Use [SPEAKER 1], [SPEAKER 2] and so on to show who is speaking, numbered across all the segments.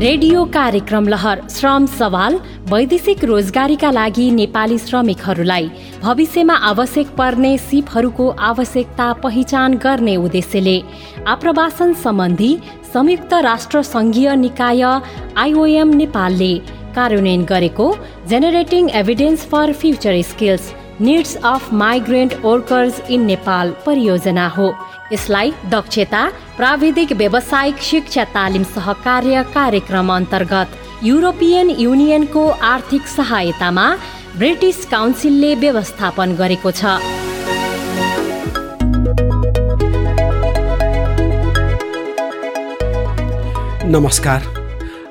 [SPEAKER 1] Radio कार्यक्रम लहर श्रम सवाल वैदेशिक रोजगारीका लागि नेपाली श्रमिकहरूलाई। भविष्यमा आवश्यक पर्ने सिपहरूको आवश्यकता पहिचान गर्ने उद्देश्यले आप्रवासन सम्बन्धी संयुक्त राष्ट्र सङ्घीय निकाय आइओएम नेपालले कार्यान्वयन गरेको generating evidence for future skills needs of migrant workers in Nepal परियोजना हो। यसलाई दक्षता प्राविधिक व्यावसायिक शिक्षा तालिम सहकार्य कार्यक्रम अन्तर्गत युरोपियन युनियनको आर्थिक सहायतामा ब्रिटिस काउन्सिलले व्यवस्थापन गरेको छ।
[SPEAKER 2] नमस्कार।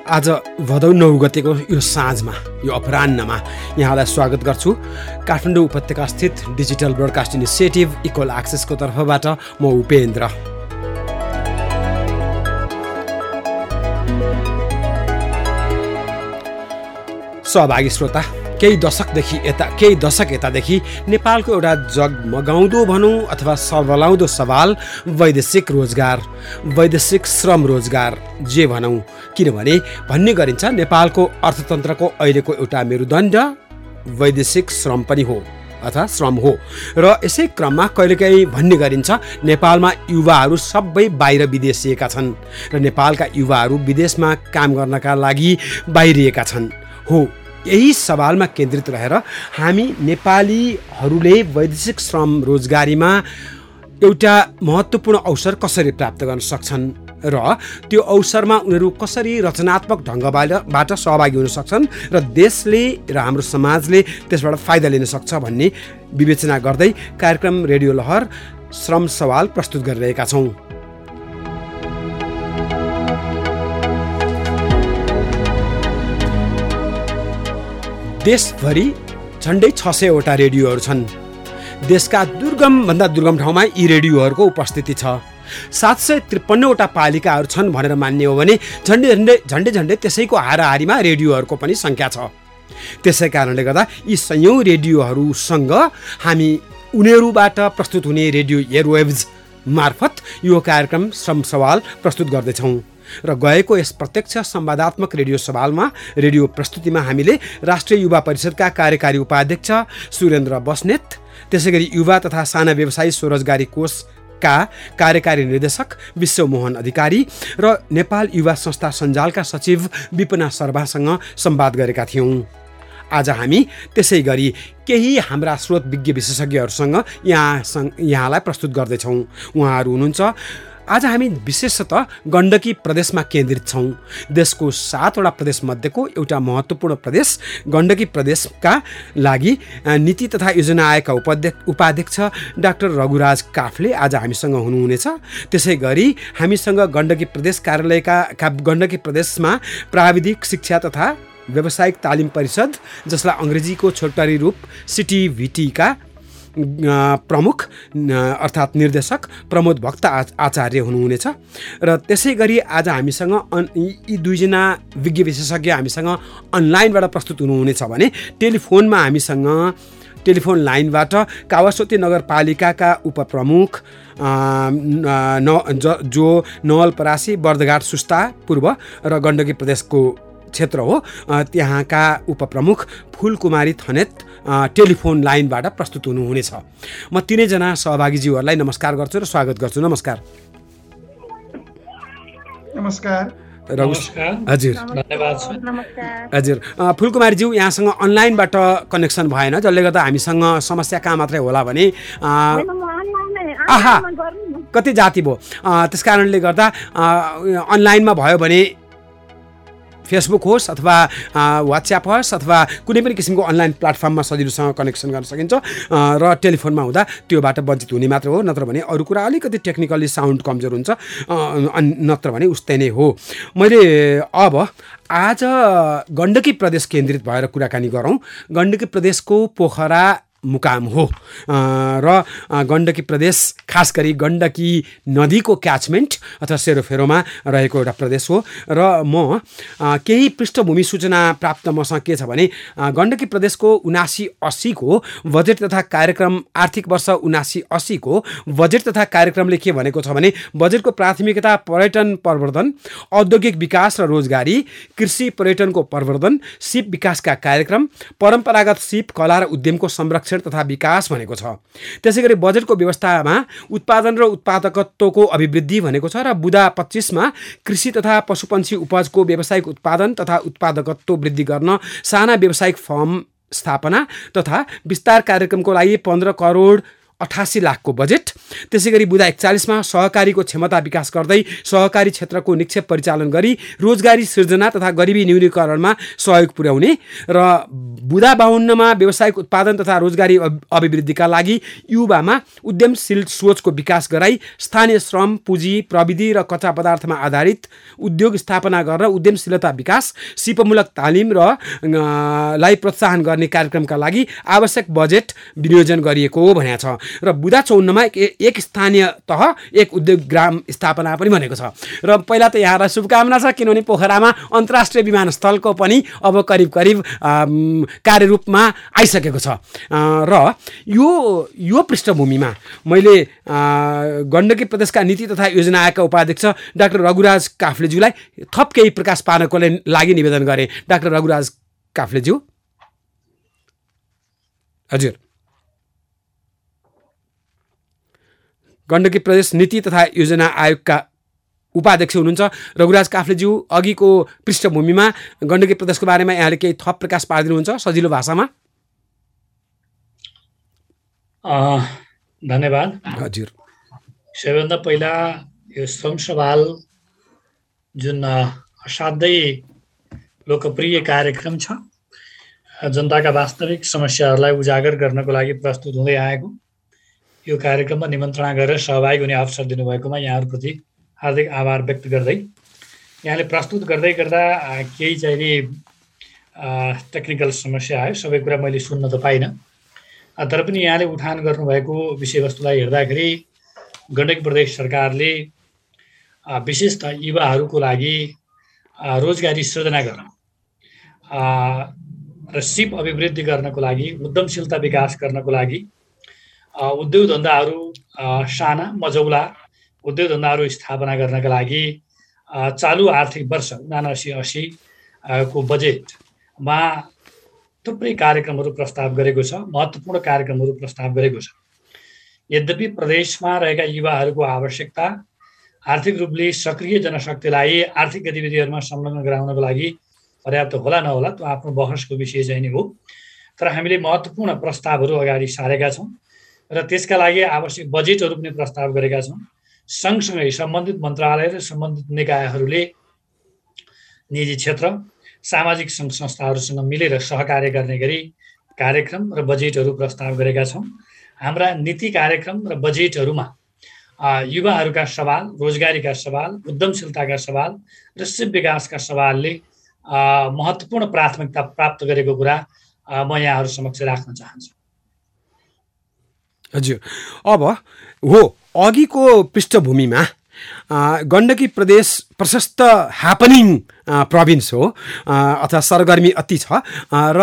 [SPEAKER 2] आज भदौ नौ गतेको यो साँझमा यो अपरान्नमा यहाँलाई स्वागत गर्छु। काठमाडौँ उपत्यका स्थित डिजिटल ब्रोडकास्ट इनिसिएटिभ इक्वल एक्सेसको तर्फबाट म उपेन्द्र। सहभागी श्रोता केही दशकदेखि यता केही दशक यतादेखि नेपालको एउटा जगमगाउँदो भनौँ अथवा सबलाउँदो सवाल वैदेशिक रोजगार वैदेशिक श्रम रोजगार जे भनौँ। किनभने भन्ने गरिन्छ नेपालको अर्थतन्त्रको अहिलेको एउटा मेरुदण्ड वैदेशिक श्रम पनि हो अथवा श्रम हो। र यसै क्रममा कहिलेकाहीँ भन्ने गरिन्छ नेपालमा युवाहरू सबै बाहिर विदेशिएका छन् र नेपालका युवाहरू विदेशमा काम गर्नका लागि बाहिरिएका छन्। हो यही सवालमा केन्द्रित रहेर हामी नेपालीहरूले वैदेशिक श्रम रोजगारीमा एउटा महत्त्वपूर्ण अवसर कसरी प्राप्त गर्न सक्छन् र त्यो अवसरमा उनीहरू कसरी रचनात्मक ढङ्गबाट सहभागी हुन सक्छन् र देशले र हाम्रो समाजले त्यसबाट फाइदा लिन सक्छ भन्ने विवेचना गर्दै कार्यक्रम रेडियो लहर श्रम सवाल प्रस्तुत गरिरहेका छौँ। देशभरि झन्डै छ सयवटा रेडियोहरू छन्। देशका दुर्गमभन्दा दुर्गम ठाउँमा यी रेडियोहरूको उपस्थिति छ। सात सय त्रिपन्नवटा पालिकाहरू छन् भनेर मान्ने हो भने झन्डै झन्डै झन्डै झन्डै त्यसैको हाराहारीमा रेडियोहरूको पनि सङ्ख्या छ। त्यसै कारणले गर्दा यी सयौँ रेडियोहरूसँग हामी उनीहरूबाट प्रस्तुत हुने रेडियो एयरवेभ्स मार्फत यो कार्यक्रम श्रम सवाल प्रस्तुत गर्दैछौँ। र गएको यस प्रत्यक्ष संवादात्मक रेडियो सवालमा रेडियो प्रस्तुतिमा हामीले राष्ट्रिय युवा परिषदका कार्यकारी उपाध्यक्ष सुरेन्द्र बस्नेत त्यसै गरी युवा तथा साना व्यवसायी स्वरोजगारी कोषका कार्यकारी निर्देशक विश्वमोहन अधिकारी र नेपाल युवा संस्था सञ्जालका सचिव विपना शर्मासँग संवाद गरेका थियौँ। आज हामी त्यसै गरी केही हाम्रा स्रोत विज्ञ विशेषज्ञहरूसँग यहाँ यहाँलाई प्रस्तुत गर्दैछौँ। उहाँहरू हुनुहुन्छ आज हामी विशेषतः गण्डकी प्रदेशमा केन्द्रित छौँ। देशको सातवटा प्रदेशमध्येको एउटा महत्त्वपूर्ण प्रदेश गण्डकी प्रदेशका लागि नीति तथा योजना आयोगका उपाध्यक्ष उपाध्यक्ष डाक्टर रघुराज काफले आज हामीसँग हुनुहुनेछ। त्यसै गरी हामीसँग गण्डकी प्रदेश कार्यालयका गण्डकी प्रदेशमा प्राविधिक शिक्षा तथा व्यावसायिक तालिम परिषद जसलाई अङ्ग्रेजीको छोटरी रूप सिटिभिटीका प्रमुख अर्थात् निर्देशक प्रमोद भक्त आचार्य हुनुहुनेछ। र त्यसै गरी आज हामीसँग यी दुईजना विज्ञ विशेषज्ञ हामीसँग अनलाइनबाट प्रस्तुत हुनुहुनेछ भने टेलिफोनमा हामीसँग टेलिफोन लाइनबाट कावासोती नगरपालिकाका उपप्रमुख न जो नवलपरासी बर्दघाट सुस्ता पूर्व र गण्डकी प्रदेशको क्षेत्र हो। त्यहाँका उपप्रमुख फुलकुमारी थनेत टेलिफोन लाइनबाट प्रस्तुत हुनुहुनेछ। म तिनैजना सहभागीज्यूहरूलाई नमस्कार गर्छु र स्वागत गर्छु। नमस्कार।
[SPEAKER 3] नमस्कार।
[SPEAKER 2] हजुर। हजुर। फुलकुमारीज्यू यहाँसँग अनलाइनबाट कनेक्सन भएन। जसले गर्दा हामीसँग समस्या कहाँ मात्रै होला भने आहा! कति जाति भयो? त्यस कारणले गर्दा अनलाइनमा भयो भने फेसबुक होस् अथवा वाट्सएप होस् अथवा कुनै पनि किसिमको अनलाइन प्लेटफर्ममा सजिलोसँग कनेक्सन गर्न सकिन्छ। र टेलिफोनमा हुँदा त्योबाट वञ्चित हुने मात्र हो नत्र भने अरू कुरा अलिकति टेक्निकल्ली साउन्ड कमजोर हुन्छ नत्र भने उस्तै नै हो। मैले अब आज गण्डकी प्रदेश केन्द्रित भएर कुराकानी गरौँ। गण्डकी प्रदेशको पोखरा मुकाम हो। र गण्डकी प्रदेश खास गरी गण्डकी नदीको क्याचमेन्ट अथवा सेरोफेरोमा रहेको एउटा प्रदेश हो। र म केही पृष्ठभूमि सूचना प्राप्त मसँग के छ भने गण्डकी प्रदेशको उनासी अस्सीको बजेट तथा कार्यक्रम आर्थिक वर्ष उनासी अस्सीको बजेट तथा कार्यक्रमले के भनेको छ भने बजेटको प्राथमिकता पर्यटन प्रवर्धन औद्योगिक विकास र रोजगारी कृषि पर्यटनको प्रवर्धन सिप विकासका कार्यक्रम परम्परागत सिप कला र उद्यमको संरक्षण तथा विकास भनेको छ। त्यसै गरी बजेटको व्यवस्थामा उत्पादन र उत्पादकत्वको अभिवृद्धि भनेको छ र बुधा पच्चिसमा कृषि तथा पशुपन्छी उपजको व्यावसायिक उत्पादन तथा उत्पादकत्व वृद्धि गर्न साना व्यावसायिक फर्म स्थापना तथा विस्तार कार्यक्रमको लागि पन्ध्र करोड अठासी लाखको बजेट। त्यसै गरी बुधा एकचालिसमा सहकारीको क्षमता विकास गर्दै सहकारी क्षेत्रको निक्षेप परिचालन गरी रोजगारी सिर्जना तथा गरिबी न्यूनीकरणमा सहयोग पुर्याउने र बुधा बाहुन्नमा व्यावसायिक उत्पादन तथा रोजगारी अभिवृद्धिका लागि युवामा उद्यमशील सोचको विकास गराई स्थानीय श्रम पुँजी प्रविधि र कच्चा पदार्थमा आधारित उद्योग स्थापना गरेर उद्यमशीलता विकास सिपमूलक तालिम र लाई प्रोत्साहन गर्ने कार्यक्रमका लागि आवश्यक बजेट विनियोजन गरिएको भनेको छ। र बुधा चौन्नमा एक एक स्थानीय तह एक उद्योग ग्राम स्थापना पनि भनेको छ। र पहिला त यहाँलाई शुभकामना छ किनभने पोखरामा अन्तर्राष्ट्रिय विमानस्थलको पनि अब करिब करिब कार्यरूपमा आइसकेको छ। र यो यो पृष्ठभूमिमा मैले गण्डकी प्रदेशका नीति तथा योजना आयोगका उपाध्यक्ष डाक्टर रघुराज काफ्लेज्यूलाई थप केही प्रकाश पार्नको लागि निवेदन गरेँ। डाक्टर रघुराज काफ्लेज्यू? हजुर। गण्डकी प्रदेश नीति तथा योजना आयोगका उपाध्यक्ष हुनुहुन्छ। रघुराज काफ्लेज्यू अघिको पृष्ठभूमिमा गण्डकी प्रदेशको बारेमा यहाँले केही थप प्रकाश पारिदिनुहुन्छ सजिलो भाषामा।
[SPEAKER 3] धन्यवाद।
[SPEAKER 2] हजुर।
[SPEAKER 3] सबैभन्दा पहिला यो श्रम सवाल जुन असाध्यै लोकप्रिय कार्यक्रम छ जनताका वास्तविक समस्याहरूलाई उजागर गर्नको लागि प्रस्तुत हुँदै आएको। यो कार्यक्रममा निमन्त्रणा गरेर सहभागी हुने अवसर दिनुभएकोमा यहाँहरूप्रति हार्दिक आभार व्यक्त गर्दै यहाँले प्रस्तुत गर्दै गर्दा केही चाहिँ नि टेक्निकल समस्या आयो सबै कुरा मैले सुन्न त पाइनँ। तर पनि यहाँले उठान गर्नुभएको विषयवस्तुलाई हेर्दाखेरि गण्डकी प्रदेश सरकारले विशेष त युवाहरूको लागि रोजगारी सृजना गर्न र सिप अभिवृद्धि गर्नको लागि उद्यमशीलता विकास गर्नको लागि उद्योग धन्दाहरू साना मजौला उद्योग धन्दाहरू स्थापना गर्नका लागि चालु आर्थिक वर्ष उनासी असी को बजेटमा थुप्रै कार्यक्रमहरू प्रस्ताव गरेको छ महत्त्वपूर्ण कार्यक्रमहरू प्रस्ताव गरेको छ। यद्यपि प्रदेशमा रहेका युवाहरूको आवश्यकता आर्थिक रूपले सक्रिय जनशक्तिलाई आर्थिक गतिविधिहरूमा संलग्न गराउनको लागि पर्याप्त होला नहोला त्यो आफ्नो बहसको विषय चाहिँ नै हो। तर हामीले महत्त्वपूर्ण प्रस्तावहरू अगाडि सारेका छौँ। र त्यसका लागि आवश्यक बजेटहरू पनि प्रस्ताव गरेका छौँ। सँगसँगै सम्बन्धित मन्त्रालय र सम्बन्धित निकायहरूले निजी क्षेत्र सामाजिक सङ्घ संस्थाहरूसँग मिलेर सहकार्य गर्ने गरी कार्यक्रम र बजेटहरू प्रस्ताव गरेका छौँ। हाम्रा नीति कार्यक्रम र बजेटहरूमा युवाहरूका सवाल रोजगारीका सवाल उद्यमशीलताका सवाल र सिप विकासका सवालले महत्त्वपूर्ण प्राथमिकता प्राप्त गरेको कुरा म यहाँहरू समक्ष राख्न चाहन्छु।
[SPEAKER 2] हजुर। अब हो अघिको पृष्ठभूमिमा गण्डकी प्रदेश प्रशस्त ह्यापनिङ प्रभिन्स हो अथवा सरगर्मी अति छ र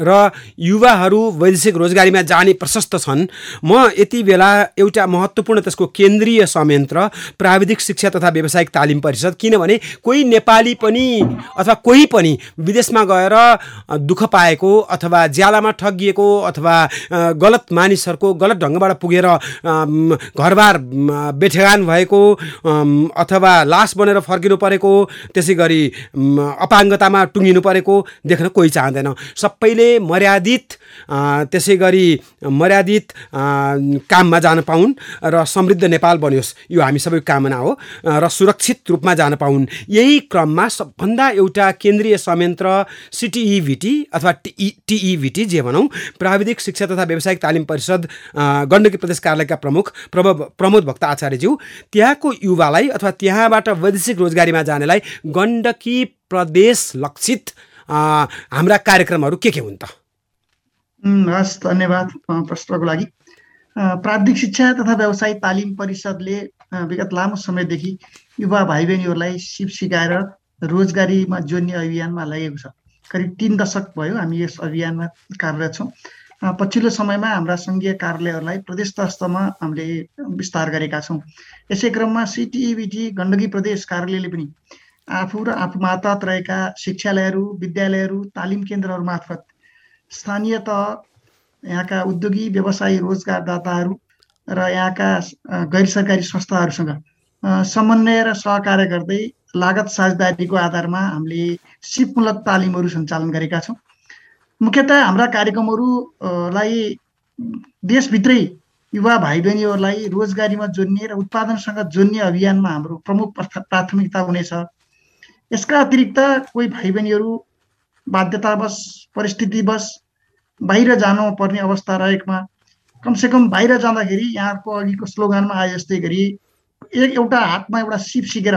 [SPEAKER 2] र युवाहरू वैदेशिक रोजगारीमा जाने प्रशस्त छन्। म यति बेला एउटा महत्त्वपूर्ण त्यसको केन्द्रीय संयन्त्र प्राविधिक शिक्षा तथा व्यावसायिक तालिम परिषद किनभने कोही नेपाली पनि अथवा कोही पनि विदेशमा गएर दुःख पाएको अथवा ज्यालामा ठगिएको अथवा गलत मानिसहरूको गलत ढङ्गबाट पुगेर घरबार बेठेगान भएको अथवा लास बनेर फर्किनु परेको त्यसै गरी अपाङ्गतामा टुङ्गिनु परेको देख्न कोही चाहँदैन। सबैले मर्यादित त्यसै गरी मर्यादित काममा जान पाउन् र समृद्ध नेपाल बनियोस्। यो हामी सबैको कामना हो। र सुरक्षित रूपमा जान पाउन्। यही क्रममा सबभन्दा एउटा केन्द्रीय संयन्त्र सिटिइभिटी अथवा टिई टिइभिटी जे भनौँ प्राविधिक शिक्षा तथा व्यावसायिक तालिम परिषद गण्डकी प्रदेश कार्यालयका प्रमुख प्रभ प्रमोद भक्त आचार्यज्यू त्यहाँको युवालाई अथवा त्यहाँबाट वैदेशिक रोजगारीमा जानेलाई गण्डकी प्रदेश लक्षित हाम्रा कार्यक्रमहरू के के हुन् त?
[SPEAKER 4] हस् धन्यवाद प्रश्नको लागि। प्राविधिक शिक्षा तथा व्यवसाय तालिम परिषदले विगत लामो समयदेखि युवा भाइ बहिनीहरूलाई सिप सिकाएर रोजगारीमा जोड्ने अभियानमा लागेको छ। करिब तिन दशक भयो हामी यस अभियानमा कार्यरत छौँ। पछिल्लो समयमा हाम्रा सङ्घीय कार्यालयहरूलाई प्रदेश स्तरमा हामीले विस्तार गरेका छौँ। यसै क्रममा सिटिइबिटी गण्डकी प्रदेश कार्यालयले पनि आफू र आफू मातहत रहेका शिक्षालयहरू विद्यालयहरू तालिम केन्द्रहरू मार्फत स्थानीय तह यहाँका उद्योगी व्यवसायी रोजगारदाताहरू र यहाँका गैर सरकारी संस्थाहरूसँग समन्वय र सहकार्य गर्दै लागत साझेदारीको आधारमा हामीले सिपमूलक तालिमहरू सञ्चालन गरेका छौँ। मुख्यतः हाम्रा कार्यक्रमहरूलाई देशभित्रै युवा भाइ बहिनीहरूलाई रोजगारीमा जोड्ने र उत्पादनसँग जोड्ने अभियानमा हाम्रो प्रमुख प्राथमिकता हुनेछ। यसका अतिरिक्त कोही भाइ बहिनीहरू बाध्यतावश परिस्थितिवश बाहिर जानु पर्ने अवस्था रहेकोमा। कमसेकम बाहिर जाँदाखेरि यहाँको अघिको स्लोगानमा आए जस्तै गरी एक एउटा हातमा एउटा सिप सिकेर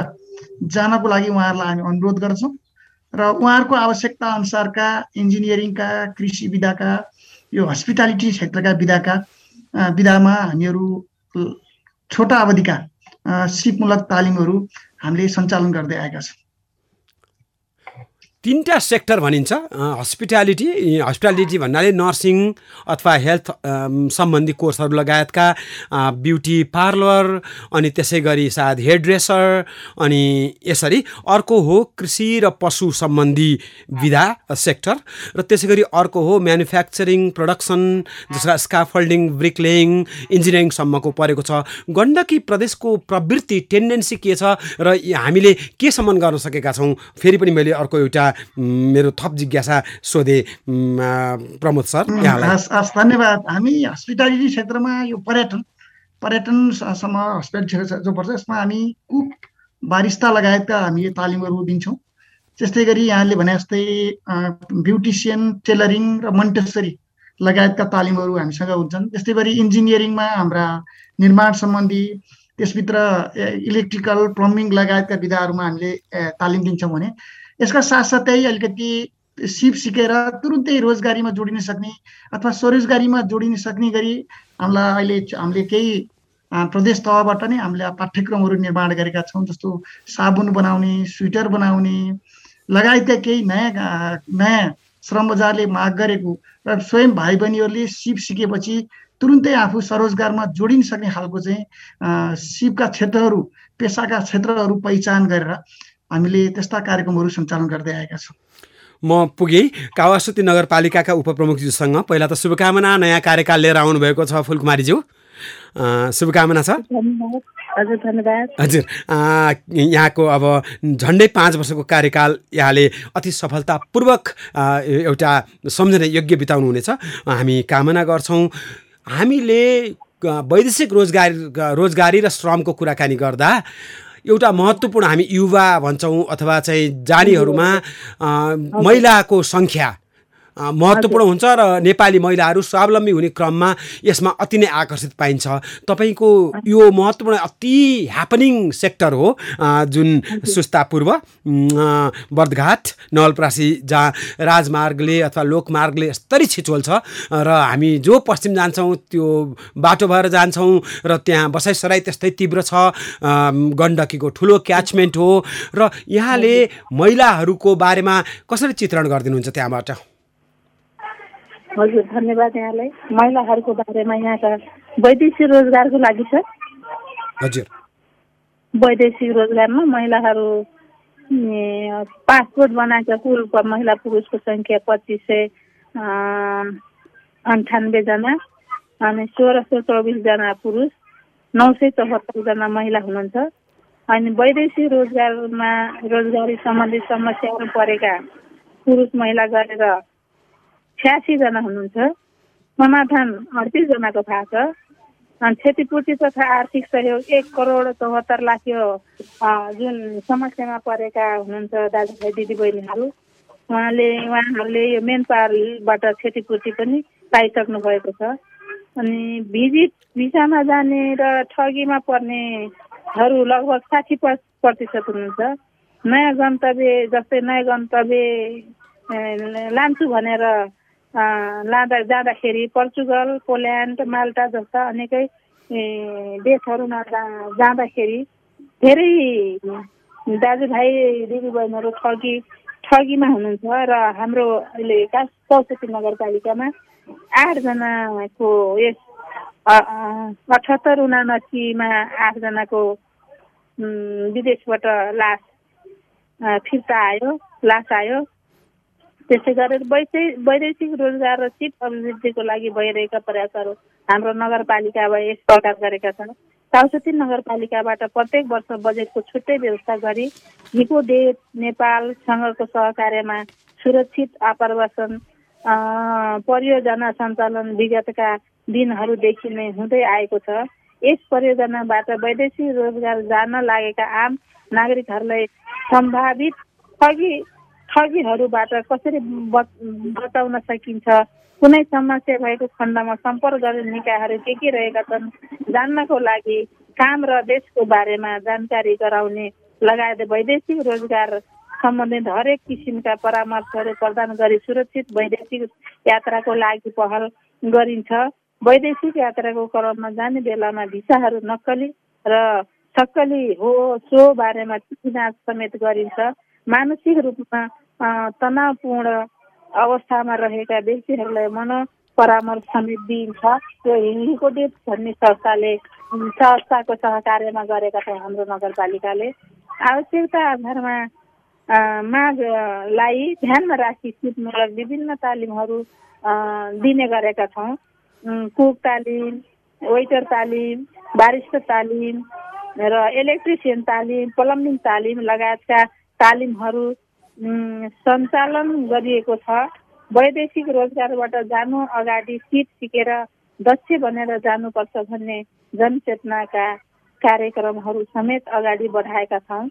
[SPEAKER 4] जानको लागि उहाँहरूलाई हामी अनुरोध गर्छौँ र उहाँहरूको आवश्यकता अनुसारका इन्जिनियरिङका कृषि विधाका यो हस्पिटालिटी क्षेत्रका विधाका विधामा हामीहरू छोटा अवधिका सिपमूलक तालिमहरू हामीले सञ्चालन गर्दै आएका छौँ।
[SPEAKER 2] तिनवटा सेक्टर भनिन्छ हस्पिटालिटी हस्पिटालिटी भन्नाले नर्सिङ अथवा हेल्थ सम्बन्धी कोर्सहरू लगायतका ब्युटी पार्लर अनि त्यसै गरी सायद हेयरड्रेसर अनि यसरी अर्को हो कृषि र पशु सम्बन्धी विधा सेक्टर र त्यसै गरी अर्को हो म्यानुफ्याक्चरिङ प्रडक्सन जसका स्काफोल्डिङ ब्रिकलेङ इन्जिनियरिङसम्मको परेको छ। गण्डकी प्रदेशको प्रवृत्ति टेन्डेन्सी के छ र हामीले के सम्म गर्न सकेका छौँ? फेरि पनि मैले अर्को एउटा मेरो थप जिज्ञासा सोधे प्रमोद सर
[SPEAKER 4] धन्यवाद। हामी हस्पिटालिटी क्षेत्रमा यो पर्यटन पर्यटनसम्म हस्पिटल जो पर्छ यसमा हामी कुक बारिस्ता लगायतका हामी तालिमहरू दिन्छौँ। त्यस्तै गरी यहाँले भने जस्तै ब्युटिसियन टेलरिङ र मन्टेसरी लगायतका तालिमहरू हामीसँग हुन्छन्। त्यस्तै गरी इन्जिनियरिङमा हाम्रा निर्माण सम्बन्धी त्यसभित्र इलेक्ट्रिकल प्लम्बिङ लगायतका विधाहरूमा हामीले तालिम दिन्छौँ भने यसका साथसाथै अलिकति सिप सिकेर तुरुन्तै रोजगारीमा जोडिन सक्ने अथवा स्वरोजगारीमा जोडिन सक्ने गरी हामीलाई अहिले हामीले केही प्रदेश तहबाट नै हामीले पाठ्यक्रमहरू निर्माण गरेका छौँ जस्तो साबुन बनाउने स्वेटर बनाउने लगायतका केही नयाँ नयाँ श्रम बजारले माग गरेको र स्वयं भाइ बहिनीहरूले सिप सिकेपछि तुरुन्तै आफू स्वरोजगारमा जोडिन सक्ने खालको चाहिँ सिपका क्षेत्रहरू पेसाका क्षेत्रहरू पहिचान गरेर हामीले त्यस्ता कार्यक्रमहरू सञ्चालन गर्दै आएका छौँ।
[SPEAKER 2] म पुगेँ कावासुती नगरपालिकाका उपप्रमुखज्यूसँग पहिला त शुभकामना नयाँ कार्यकाल लिएर आउनुभएको छ फुलकुमारीज्यू। शुभकामना छ।
[SPEAKER 5] हजुर धन्यवाद।
[SPEAKER 2] हजुर यहाँको अब झन्डै पाँच वर्षको कार्यकाल यहाँले अति सफलतापूर्वक एउटा सम्झने योग्य बिताउनु हुनेछ हामी कामना गर्छौँ हामीले वैदेशिक रोजगार रोजगारी र श्रमको कुराकानी गर्दा एउटा महत्त्वपूर्ण हामी युवा भन्छौँ अथवा चाहिँ जानेहरूमा महिलाको सङ्ख्या। महत्त्वपूर्ण हुन्छ र नेपाली महिलाहरू स्वावलम्बी हुने क्रममा यसमा अति नै आकर्षित पाइन्छ। तपाईँको यो महत्त्वपूर्ण अति ह्यापनिङ सेक्टर हो जुन सुस्ता पूर्व बर्दघाट नवलप्रासी जहाँ राजमार्गले अथवा लोकमार्गले यस्तरी छिचोल छ र हामी जो पश्चिम जान्छौँ त्यो बाटो भएर जान्छौँ र त्यहाँ बसाइसराई त्यस्तै तीव्र छ गण्डकीको ठुलो क्याचमेन्ट हो र यहाँले महिलाहरूको बारेमा कसरी चित्रण गरिदिनुहुन्छ त्यहाँबाट?
[SPEAKER 5] हजुर धन्यवाद यहाँलाई। महिलाहरूको बारेमा यहाँका वैदेशिक रोजगारको लागि छ
[SPEAKER 2] हजुर।
[SPEAKER 5] वैदेशिक रोजगारमा महिलाहरू पासपोर्ट बनाएका कुल महिला पुरुषको सङ्ख्या पच्चिस सय अन्ठानब्बेजना अनि सोह्र सय चौबिसजना पुरुष नौ सय चौहत्तरजना महिला हुनुहुन्छ। अनि वैदेशिक रोजगारमा रोजगारी सम्बन्धी समस्याहरू परेका पुरुष महिला गरेर छ्यासीजना हुनुहुन्छ। समाधान अडतिसजनाको थाहा छ। अनि क्षतिपूर्ति तथा आर्थिक सहयोग एक करोड चौहत्तर लाख यो जुन समस्यामा परेका हुनुहुन्छ दाजुभाइ दिदीबहिनीहरू उहाँले उहाँहरूले यो मेन पावरबाट क्षतिपूर्ति पनि पाइसक्नु भएको छ। अनि भिजिट भिसामा जाने र ठगीमा पर्नेहरू लगभग साठी प्रतिशत हुनुहुन्छ। नयाँ गन्तव्य जस्तै नयाँ गन्तव्य लान्छु भनेर लाँदा जाँदाखेरि पोर्चुगल पोल्यान्ड माल्टा जस्ता अनेकै देशहरूमा जाँदाखेरि धेरै दाजुभाइ दिदीबहिनीहरू ठगी ठगीमा हुनुहुन्छ र हाम्रो अहिले कास चौसठी नगरपालिकामा आठजनाको यस अठहत्तर उनासीमा आठजनाको विदेशबाट लास फिर्ता आयो लास आयो। त्यसै गरेर वैश्विक वैदेशिक रोजगार र सिप अभिवृद्धिको लागि भइरहेका प्रयासहरू हाम्रो नगरपालिकामा यस प्रकार गरेका छन्। चौसठी नगरपालिकाबाट प्रत्येक वर्ष बजेटको छुट्टै व्यवस्था गरी हिपो देश नेपालसँगको सहकार्यमा सुरक्षित आप्रवासन परियोजना सञ्चालन विगतका दिनहरूदेखि नै हुँदै आएको छ। यस परियोजनाबाट वैदेशिक रोजगार जान लागेका आम नागरिकहरूलाई सम्भावित ठगीहरूबाट कसरी बचाउन सकिन्छ? कुनै समस्या भएको खण्डमा सम्पर्क गर्ने निकायहरू के के रहेका छन्? जान्नको लागि काम र देशको बारेमा जानकारी गराउने लगायत वैदेशिक रोजगार सम्बन्धित हरेक किसिमका परामर्शहरू प्रदान गरी सुरक्षित वैदेशिक यात्राको लागि पहल गरिन्छ। वैदेशिक यात्राको क्रममा जाने बेलामा भिसाहरू नक्कली र सक्कली हो सो बारेमा जाँच समेत गरिन्छ। मानसिक रूपमा तनावपूर्ण अवस्थामा रहेका व्यक्तिहरूलाई मन परामर्श समेत दिइन्छ यो हिन्दीको भन्ने संस्थाले संस्थाको सहकार्यमा गरेका छौँ हाम्रो नगरपालिकाले आवश्यकता आधारमा मागलाई ध्यानमा राखी सिपमूलक विभिन्न तालिमहरू दिने गरेका छौँ कुक तालिम वेटर तालिम बारिस्टर तालिम र इलेक्ट्रिसियन तालिम प्लम्बिङ तालिम लगायतका तालिमहरू सञ्चालन गरिएको छ। वैदेशिक रोजगारबाट जानु अगाडि सिप सिकेर दक्ष बनेर जानुपर्छ भन्ने जनचेतनाका कार्यक्रमहरू समेत अगाडि बढाएका छौँ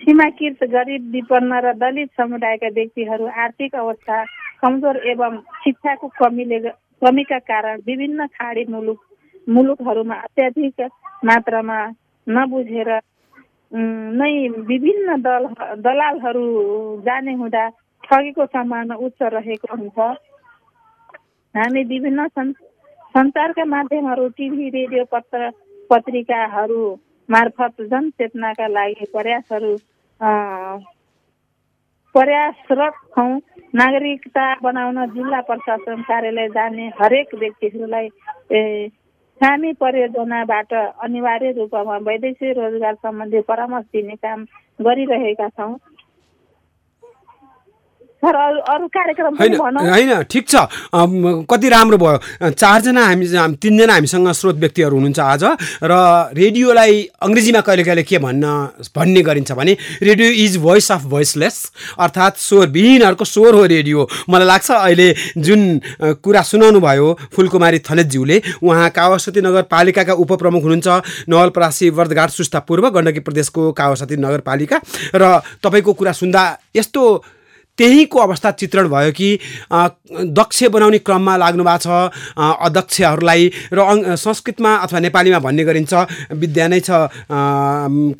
[SPEAKER 5] सीमाकृत गरिब विपन्न र दलित समुदायका व्यक्तिहरू आर्थिक अवस्था कमजोर एवं शिक्षाको कमीले कमीका कारण विभिन्न खाडी मुलुक मुलुकहरूमा अत्याधिक मात्रामा नबुझेर नै विभिन्न दल दलालहरू जाने हुँदा ठगीको सम्भावना उच्च रहेको हुन्छ। हामी विभिन्न सञ्चारका माध्यमहरू टिभी रेडियो पत्र पत्रिकाहरू मार्फत जनचेतनाका लागि प्रयासहरू प्रयासरत छौँ। नागरिकता बनाउन जिल्ला प्रशासन कार्यालय जाने हरेक व्यक्तिहरूलाई सामी परियोजनाबाट अनिवार्य रूपमा वैदेशिक रोजगार सम्बन्धी परामर्श दिने काम गरिरहेका छौँ।
[SPEAKER 2] होइन ठिक छ। कति राम्रो भयो। चारजना हामी तिनजना हामीसँग स्रोत व्यक्तिहरू हुनुहुन्छ आज। र रेडियोलाई अङ्ग्रेजीमा कहिले कहिले के भन्न भन्ने गरिन्छ भने radio is voice of voiceless अर्थात् स्वरविहीनहरूको स्वर हो रेडियो। मलाई लाग्छ अहिले जुन कुरा सुनाउनु भयो फुलकुमारी थलेतज्यूले उहाँ कावासती नगरपालिकाका उपप्रमुख हुनुहुन्छ नवलपरासी वर्धघाट सुस्ता पूर्व गण्डकी प्रदेशको कावासती नगरपालिका। र तपाईँको कुरा सुन्दा यस्तो त्यहीको अवस्था चित्रण भयो कि दक्ष बनाउने क्रममा लाग्नु भएको छ। अध्यक्षहरूलाई र संस्कृतमा अथवा नेपालीमा भन्ने गरिन्छ विद्या नै छ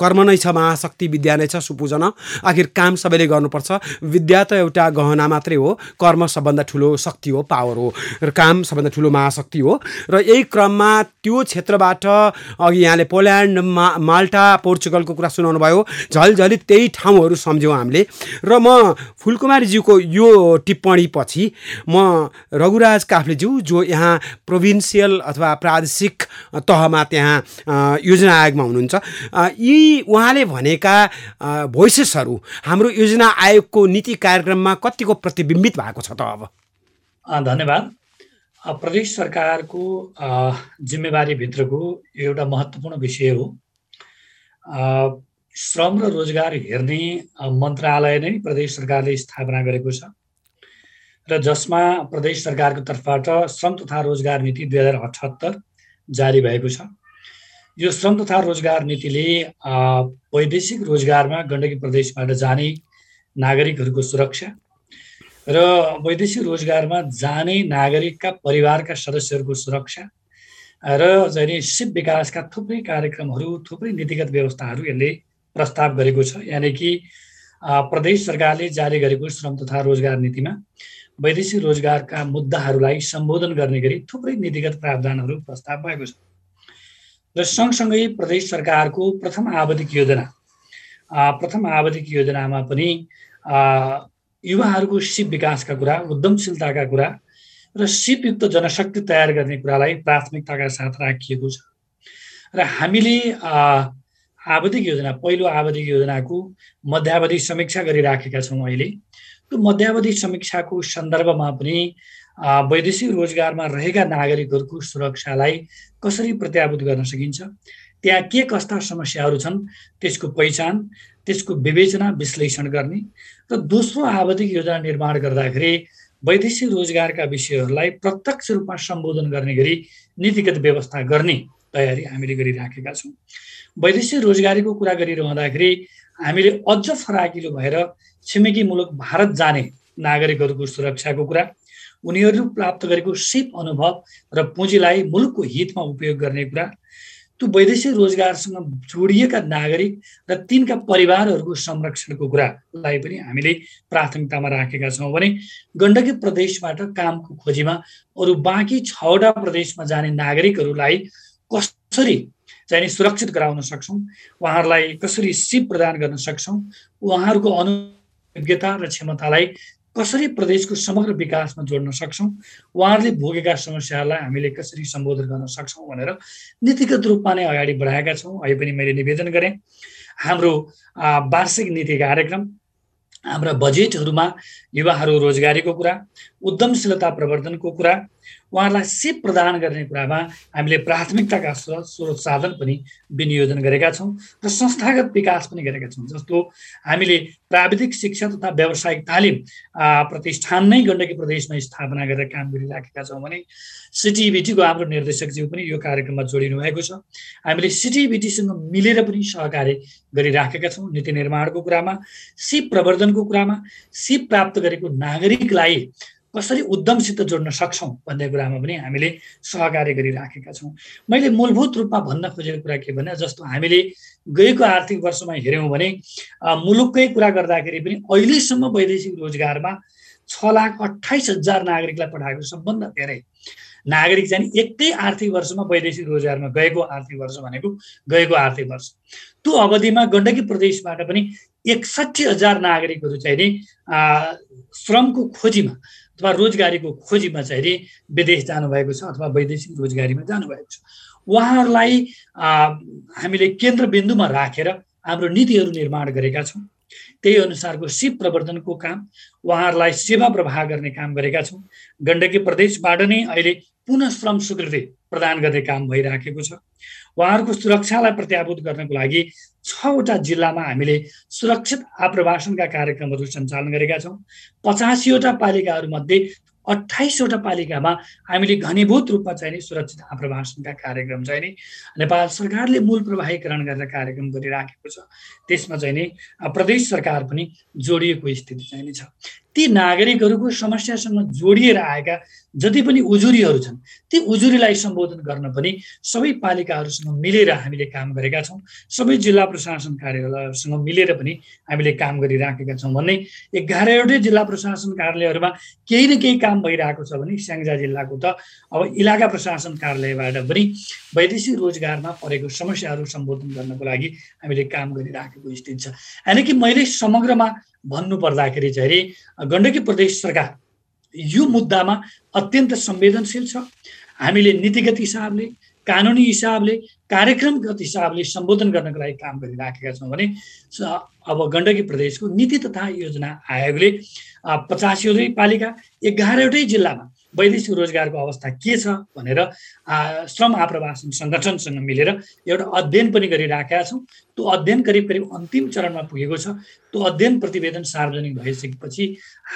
[SPEAKER 2] कर्म नै छ महाशक्ति विद्या नै छ सुपूजन। आखिर काम सबैले गर्नुपर्छ। विद्या त एउटा गहना मात्रै हो कर्म सबभन्दा ठुलो शक्ति हो पावर हो र काम सबभन्दा ठुलो महाशक्ति हो। र यही क्रममा त्यो क्षेत्रबाट अघि यहाँले पोल्यान्ड मा माल्टा पोर्चुगलको कुरा सुनाउनु भयो झलझली त्यही ठाउँहरू सम्झ्यौँ हामीले। र म फुलको कुमारीज्यूको यो टिप्पणी पछि म रघुराज काफ्लेज्यू जो यहाँ प्रोभिन्सियल अथवा प्रादेशिक तहमा त्यहाँ योजना आयोगमा हुनुहुन्छ यी उहाँले भनेका भोइसेसहरू हाम्रो योजना आयोगको नीति कार्यक्रममा कतिको प्रतिबिम्बित भएको छ त अब?
[SPEAKER 3] धन्यवाद। प्रदेश सरकारको जिम्मेवारीभित्रको एउटा महत्त्वपूर्ण विषय हो। श्रम र रोजगार हेर्ने मन्त्रालय नै प्रदेश सरकारले स्थापना गरेको छ। र जसमा प्रदेश सरकारको तर्फबाट श्रम तथा रोजगार नीति दुई हजार अठहत्तर जारी भएको छ। यो श्रम तथा रोजगार नीतिले वैदेशिक रोजगारमा गण्डकी प्रदेशबाट जाने नागरिकहरूको सुरक्षा र वैदेशिक रोजगारमा जाने नागरिकका परिवारका सदस्यहरूको सुरक्षा र चाहिँ सिप विकासका थुप्रै कार्यक्रमहरू थुप्रै नीतिगत व्यवस्थाहरू यसले प्रस्ताव गरेको छ। यानि कि प्रदेश सरकारले जारी गरेको श्रम तथा रोजगार नीतिमा वैदेशिक रोजगारका मुद्दाहरूलाई सम्बोधन गर्ने गरी थुप्रै नीतिगत प्रावधानहरू प्रस्ताव भएको छ। र सँगसँगै प्रदेश सरकारको प्रथम आवधिक योजना प्रथम आवधिक योजनामा पनि युवाहरूको सिप विकासका कुरा उद्यमशीलताका कुरा र सिपयुक्त जनशक्ति तयार गर्ने कुरालाई प्राथमिकताका साथ राखिएको छ। र हामीले आवधिक योजना पहिलो आवधिक योजनाको मध्यावधि समीक्षा गरिराखेका छौँ अहिले। त्यो मध्यावधि समीक्षाको सन्दर्भमा पनि वैदेशिक रोजगारमा रहेका नागरिकहरूको सुरक्षालाई कसरी प्रत्याभूत गर्न सकिन्छ त्यहाँ के कस्ता समस्याहरू छन् त्यसको पहिचान त्यसको विवेचना विश्लेषण गर्ने र दोस्रो आवधिक योजना निर्माण गर्दाखेरि वैदेशिक रोजगारका विषयहरूलाई प्रत्यक्ष रूपमा सम्बोधन गर्ने गरी नीतिगत व्यवस्था गर्ने तयारी हामीले गरिराखेका छौँ। वैदेशिक रोजगारीको कुरा गरिरहँदाखेरि हामीले अझ फराकिलो भएर छिमेकी मुलुक भारत जाने नागरिकहरूको सुरक्षाको कुरा उनीहरू प्राप्त गरेको सिप अनुभव र पुँजीलाई मुलुकको हितमा उपयोग गर्ने कुरा त्यो वैदेशिक रोजगारसँग जोडिएका नागरिक र तिनका परिवारहरूको संरक्षणको कुरालाई पनि हामीले प्राथमिकतामा राखेका छौँ भने गण्डकी प्रदेशबाट कामको खोजीमा अरू बाँकी छवटा प्रदेशमा जाने नागरिकहरूलाई कसरी चाहिँ सुरक्षित गराउन सक्छौँ। उहाँहरूलाई कसरी सिप प्रदान गर्न सक्छौँ? उहाँहरूको अनुज्ञता र क्षमतालाई कसरी प्रदेशको समग्र विकासमा जोड्न सक्छौँ? उहाँहरूले भोगेका समस्याहरूलाई हामीले कसरी सम्बोधन गर्न सक्छौँ भनेर नीतिगत रूपमा नै अगाडि बढाएका छौँ। अहिले पनि मैले निवेदन गरेँ हाम्रो वार्षिक नीति कार्यक्रम हाम्रा बजेटहरूमा युवाहरू रोजगारीको कुरा उद्यमशीलता प्रवर्धनको कुरा उहाँहरूलाई सिप प्रदान गर्ने कुरामा हामीले प्राथमिकताका स्रोत साधन पनि विनियोजन गरेका छौँ र संस्थागत विकास पनि गरेका छौँ जस्तो हामीले प्राविधिक शिक्षा तथा व्यावसायिक तालिम प्रतिष्ठान नै गण्डकी प्रदेशमा स्थापना गरेर काम गरिराखेका छौँ भने सिटिबिटीको हाम्रो निर्देशकज्यू पनि यो कार्यक्रममा जोडिनु भएको छ। हामीले सिटिबिटीसँग मिलेर पनि सहकार्य गरिराखेका छौँ नीति निर्माणको कुरामा सिप प्रवर्धनको कुरामा सिप प्राप्त गरेको नागरिकलाई कसरी उद्यमसित जोड्न सक्छौँ भन्ने कुरामा पनि हामीले सहकार्य गरिराखेका छौँ। मैले मूलभूत रूपमा भन्न खोजेको कुरा के भने जस्तो हामीले गएको आर्थिक वर्षमा हेऱ्यौँ भने मुलुककै कुरा गर्दाखेरि पनि अहिलेसम्म वैदेशिक रोजगारमा छ लाख अठाइस हजार नागरिकलाई पठाएको सबभन्दा धेरै। नागरिक चाहिँ एकै आर्थिक वर्षमा वैदेशिक रोजगारमा गएको आर्थिक वर्ष भनेको गएको आर्थिक वर्ष। त्यो अवधिमा गण्डकी प्रदेशबाट पनि एकसठी हजार नागरिकहरू चाहिँ नि श्रमको खोजीमा अथवा रोजगारीको खोजीमा चाहिँ नि विदेश जानुभएको छ अथवा वैदेशिक रोजगारीमा जानुभएको छ। उहाँहरूलाई हामीले केन्द्रबिन्दुमा राखेर हाम्रो नीतिहरू निर्माण गरेका छौँ। त्यही अनुसारको सिप प्रवर्धनको काम उहाँहरूलाई सेवा प्रवाह गर्ने काम गरेका छौँ। गण्डकी प्रदेशबाट नै अहिले पुनः श्रम स्वीकृति प्रदान गर्ने काम भइराखेको छ। उहाँहरूको सुरक्षालाई प्रत्याभूत गर्नको लागि छवटा जिल्लामा हामीले सुरक्षित आप्रवासनका कार्यक्रमहरू सञ्चालन गरेका छौँ। पचासीवटा पालिकाहरूमध्ये अठाइसवटा पालिकामा हामीले घनीभूत रूपमा चाहिँ नि सुरक्षित आप्रवासनका कार्यक्रम चाहिँ नि नेपाल सरकारले मूल प्रवाहीकरण गरेर कार्यक्रम गरिराखेको छ। त्यसमा चाहिँ नि प्रदेश सरकार पनि जोडिएको स्थिति चाहिँ नि छ। ती नागरिकहरूको समस्यासँग जोडिएर आएका जति पनि उजुरीहरू छन् ती उजुरीलाई सम्बोधन गर्न पनि सबै पालिकाहरूसँग मिलेर हामीले काम गरेका छौँ। सबै जिल्ला प्रशासन कार्यालयहरूसँग मिलेर पनि हामीले काम गरिराखेका छौँ भन्ने एघारवटै जिल्ला प्रशासन कार्यालयहरूमा केही न केही काम भइरहेको छ भने स्याङ्जा जिल्लाको त अब इलाका प्रशासन कार्यालयबाट पनि वैदेशिक रोजगारमा परेको समस्याहरू सम्बोधन गर्नको लागि हामीले काम गरिराखेको स्थिति छ। यानि कि मैले समग्रमा भन्नु पर्दाखेरि चाहिँ गण्डकी प्रदेश सरकार यो मुद्दामा अत्यन्त संवेदनशील छ। हामीले नीतिगत हिसाबले कानुनी हिसाबले कार्यक्रमगत हिसाबले सम्बोधन गर्नको लागि काम गरिराखेका छौँ भने अब गण्डकी प्रदेशको नीति तथा योजना आयोगले पचासीवटै पालिका एघारवटै जिल्लामा वैदेशिक रोजगारको अवस्था के छ भनेर श्रम आप्रवासन सङ्गठनसँग मिलेर एउटा अध्ययन पनि गरिराखेका छौँ। त्यो अध्ययन करिब करिब अन्तिम चरणमा पुगेको छ। त्यो अध्ययन प्रतिवेदन सार्वजनिक भइसकेपछि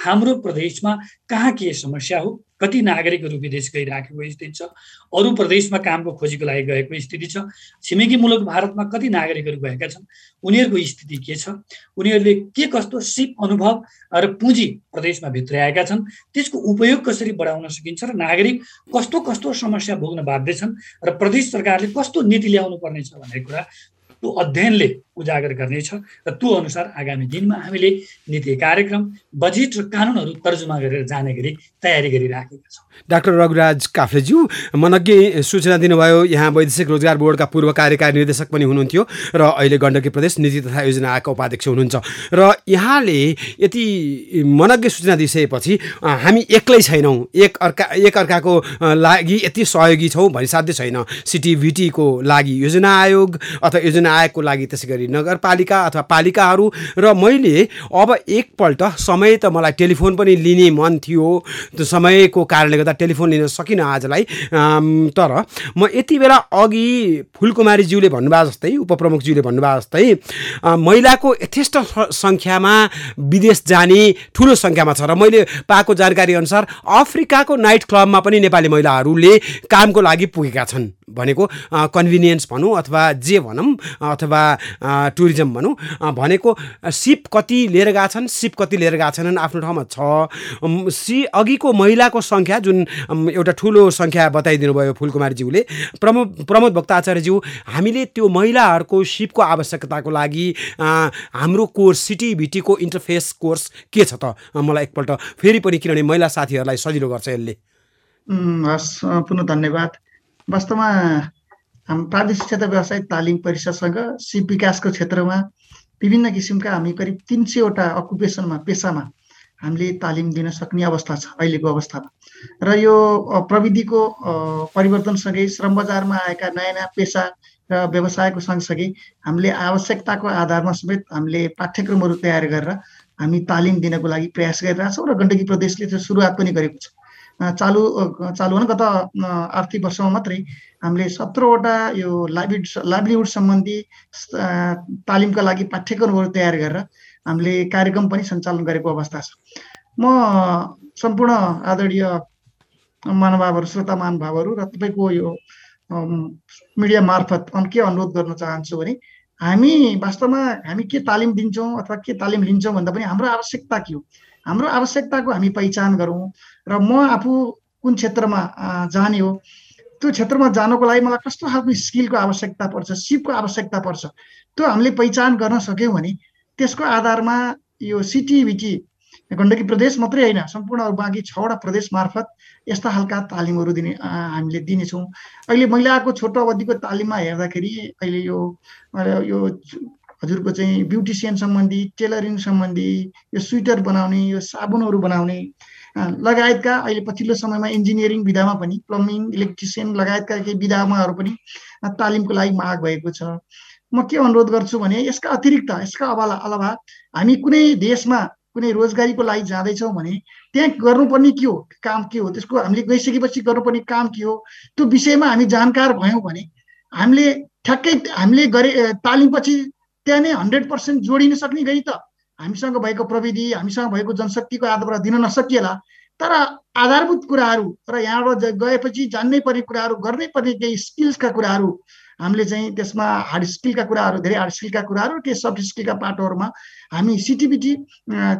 [SPEAKER 3] हाम्रो प्रदेशमा कहाँ के समस्या हो कति नागरिकहरू विदेश गइराखेको स्थिति छ अरू प्रदेशमा कामको खोजीको लागि गएको स्थिति छ छिमेकी मुलुक भारतमा कति नागरिकहरू गएका छन् उनीहरूको स्थिति के छ उनीहरूले के कस्तो सिप अनुभव र पुँजी प्रदेशमा भित्र्याएका छन् त्यसको उपयोग कसरी बढाउन सकिन्छ र नागरिक कस्तो कस्तो समस्या भोग्न बाध्य छन् र प्रदेश सरकारले कस्तो नीति ल्याउनु पर्नेछ भन्ने कुरा त्यो अध्ययनले उजागर गर्नेछ र त्यो अनुसार आगामी दिनमा हामीले नीति कार्यक्रम बजेट र कानुनहरू तर्जुमा गरेर जाने गरी तयारी गरिराखेका छौँ।
[SPEAKER 2] डाक्टर रघुराज काफ्लेज्यू मनज्ञ सूचना दिनुभयो यहाँ वैदेशिक रोजगार बोर्डका पूर्व कार्यकारी निर्देशक पनि हुनुहुन्थ्यो र अहिले गण्डकी प्रदेश नीति तथा योजना आयोगका उपाध्यक्ष हुनुहुन्छ। र यहाँले यति मनज्ञ सूचना दिइसकेपछि हामी एक्लै छैनौँ। एक अर्का एक अर्काको लागि यति सहयोगी छौँ भनिसाध्य छैन। सिटिभिटीको लागि योजना आयोग अथवा योजना आयोगको लागि त्यसै गरी नगरपालिका अथवा पालिकाहरू र मैले अब एकपल्ट समय त मलाई टेलिफोन पनि लिने मन थियो। समयको कारणले गर्दा टेलिफोन लिन सकिनँ आजलाई तर म यति बेला अघि फुलकुमारीज्यूले भन्नुभयो जस्तै उपप्रमुखज्यूले भन्नुभयो जस्तै महिलाको यथेष्ट सङ्ख्यामा विदेश जाने ठुलो सङ्ख्यामा छ। र मैले पाएको जानकारी अनुसार अफ्रिकाको नाइट क्लबमा पनि नेपाली महिलाहरूले कामको लागि पुगेका छन्। भनेको कन्भिनियन्स भनौँ अथवा जे भनौँ अथवा टुरिज्म भनौँ भनेको सिप कति लिएर गएका छन् सिप कति लिएर गएका छैनन् आफ्नो ठाउँमा छ। सि अघिको महिलाको सङ्ख्या जुन एउटा ठुलो सङ्ख्या बताइदिनु भयो फुलकुमारज्यूले प्रमोद प्रमोद भक्ताचार्यज्यू हामीले त्यो महिलाहरूको सिपको आवश्यकताको लागि हाम्रो कोर्स सिटिभिटीको इन्टरफेस कोर्स के छ त? मलाई एकपल्ट फेरि पनि किनभने महिला साथीहरूलाई सजिलो गर्छ यसले।
[SPEAKER 4] हस् पुनः धन्यवाद। वास्तवमा हाम प्रादेशिक क्षेत्र व्यवसाय तालिम परिषदसँग सिप विकासको क्षेत्रमा विभिन्न किसिमका हामी करिब तिन सयवटा अकुपेसनमा पेसामा हामीले तालिम दिन सक्ने अवस्था छ अहिलेको अवस्थामा। र यो प्रविधिको परिवर्तनसँगै श्रम बजारमा आएका नयाँ नयाँ पेसा र व्यवसायको सँगसँगै हामीले आवश्यकताको आधारमा समेत हामीले पाठ्यक्रमहरू तयार गरेर हामी तालिम दिनको लागि प्रयास गरिरहेछौँ र गण्डकी प्रदेशले त्यो सुरुवात पनि गरेको छ। चालु चालु भनौँ गत आर्थिक वर्षमा मात्रै हामीले सत्रवटा यो लाइभलिड लाइभलीहुड सम्बन्धी तालिमका लागि पाठ्यक्रमहरू तयार गरेर हामीले कार्यक्रम पनि सञ्चालन गरेको अवस्था छ। म सम्पूर्ण आदरणीय महानुभावहरू श्रोता महानुभावहरू र तपाईँको यो मिडिया मार्फत के अनुरोध गर्न चाहन्छु भने हामी वास्तवमा हामी के तालिम दिन्छौँ अथवा के तालिम लिन्छौँ भन्दा पनि हाम्रो आवश्यकता के हो? हाम्रो आवश्यकताको हामी पहिचान गरौँ र म आफू कुन क्षेत्रमा जाने हो त्यो क्षेत्रमा जानको लागि मलाई कस्तो खालको स्किलको आवश्यकता पर्छ सिपको आवश्यकता पर्छ त्यो हामीले पहिचान गर्न सक्यौँ भने त्यसको आधारमा यो सिटिभिटी गण्डकी प्रदेश मात्रै होइन सम्पूर्ण बाँकी छवटा प्रदेश मार्फत यस्ता खालका तालिमहरू दिने हामीले दिनेछौँ। अहिले महिलाको छोटो अवधिको तालिममा हेर्दाखेरि अहिले यो यो हजुरको चाहिँ ब्युटिसियन सम्बन्धी टेलरिङ सम्बन्धी यो स्वेटर बनाउने यो साबुनहरू बनाउने लगायतका अहिले पछिल्लो समयमा इन्जिनियरिङ विधामा पनि प्लम्बिङ इलेक्ट्रिसियन लगायतका केही विधामाहरू पनि तालिमको लागि माग भएको छ। म के अनुरोध गर्छु भने यसका अतिरिक्त यसका अभाव अलावा हामी कुनै देशमा कुनै रोजगारीको लागि जाँदैछौँ भने त्यहाँ गर्नुपर्ने के हो? काम के हो? त्यसको हामीले गइसकेपछि गर्नुपर्ने काम के हो? त्यो विषयमा हामी जानकार भयौँ भने हामीले ठ्याक्कै हामीले गरे तालिमपछि त्यहाँ नै हन्ड्रेड पर्सेन्ट जोडिन सक्ने गरी त हामीसँग भएको प्रविधि हामीसँग भएको जनशक्तिको आधारबाट दिन नसकिएला तर आधारभूत कुराहरू र यहाँबाट गएपछि जान्नै पर्ने कुराहरू गर्नै पर्ने केही स्किल्सका कुराहरू हामीले चाहिँ त्यसमा हार्ड स्किलका कुराहरू धेरै हार्ड स्किलका कुराहरू केही सफ्ट स्किलका पाटोहरूमा हामी सिटिबिटी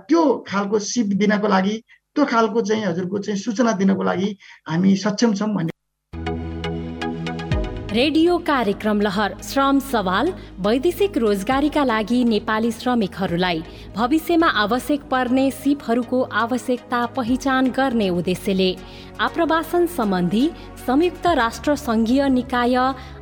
[SPEAKER 4] त्यो खालको सिप दिनको लागि त्यो खालको चाहिँ हजुरको चाहिँ सूचना दिनको लागि हामी सक्षम छौँ भन्ने।
[SPEAKER 1] रेडियो कार्यक्रम लहर श्रम सवाल वैदेशिक रोजगारीका लागि नेपाली श्रमिकहरूलाई। भविष्यमा आवश्यक पर्ने सिपहरूको आवश्यकता पहिचान गर्ने उद्देश्यले। आप्रवासन सम्बन्धी संयुक्त राष्ट्र सङ्घीय निकाय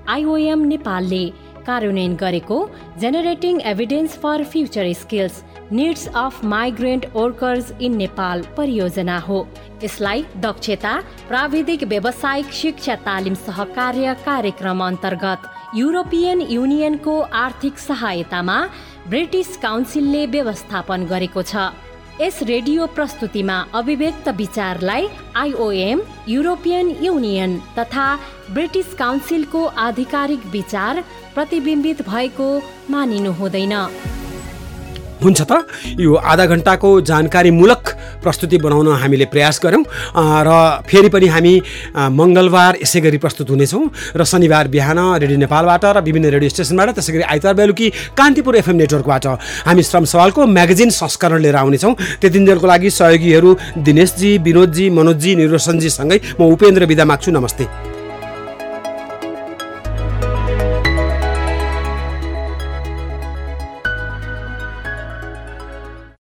[SPEAKER 1] आइओएम नेपालले कार्यान्वयन गरेको generating evidence for future skills needs of migrant workers in Nepal परियोजना हो। यसलाई दक्षता प्राविधिक व्यावसायिक शिक्षा तालिम सहकार्य कार्यक्रम अन्तर्गत युरोपियन युनियनको आर्थिक सहायतामा ब्रिटिस काउन्सिलले व्यवस्थापन गरेको छ। यस रेडियो प्रस्तुतिमा अभिव्यक्त विचारलाई आइओएम युरोपियन युनियन तथा ब्रिटिस काउन्सिलको आधिकारिक विचार प्रतिबिम्बित भएको मानिनु हुँदैन।
[SPEAKER 2] हुन्छ त। यो आधा घन्टाको जानकारीमूलक प्रस्तुति बनाउन हामीले प्रयास गऱ्यौँ र फेरि पनि हामी मङ्गलबार यसै गरी प्रस्तुत हुनेछौँ र शनिबार बिहान रेडियो नेपालबाट र विभिन्न रेडियो स्टेसनबाट त्यसै गरी आइतबार बेलुकी कान्तिपुर एफएम नेटवर्कबाट हामी श्रम सवालको म्यागजिन संस्करण लिएर आउनेछौँ। त्यतिन्जेलको लागि सहयोगीहरू दिनेशजी विनोदजी मनोजजी निर्रोसनजीसँगै म उपेन्द्र विदा माग्छु। नमस्ते।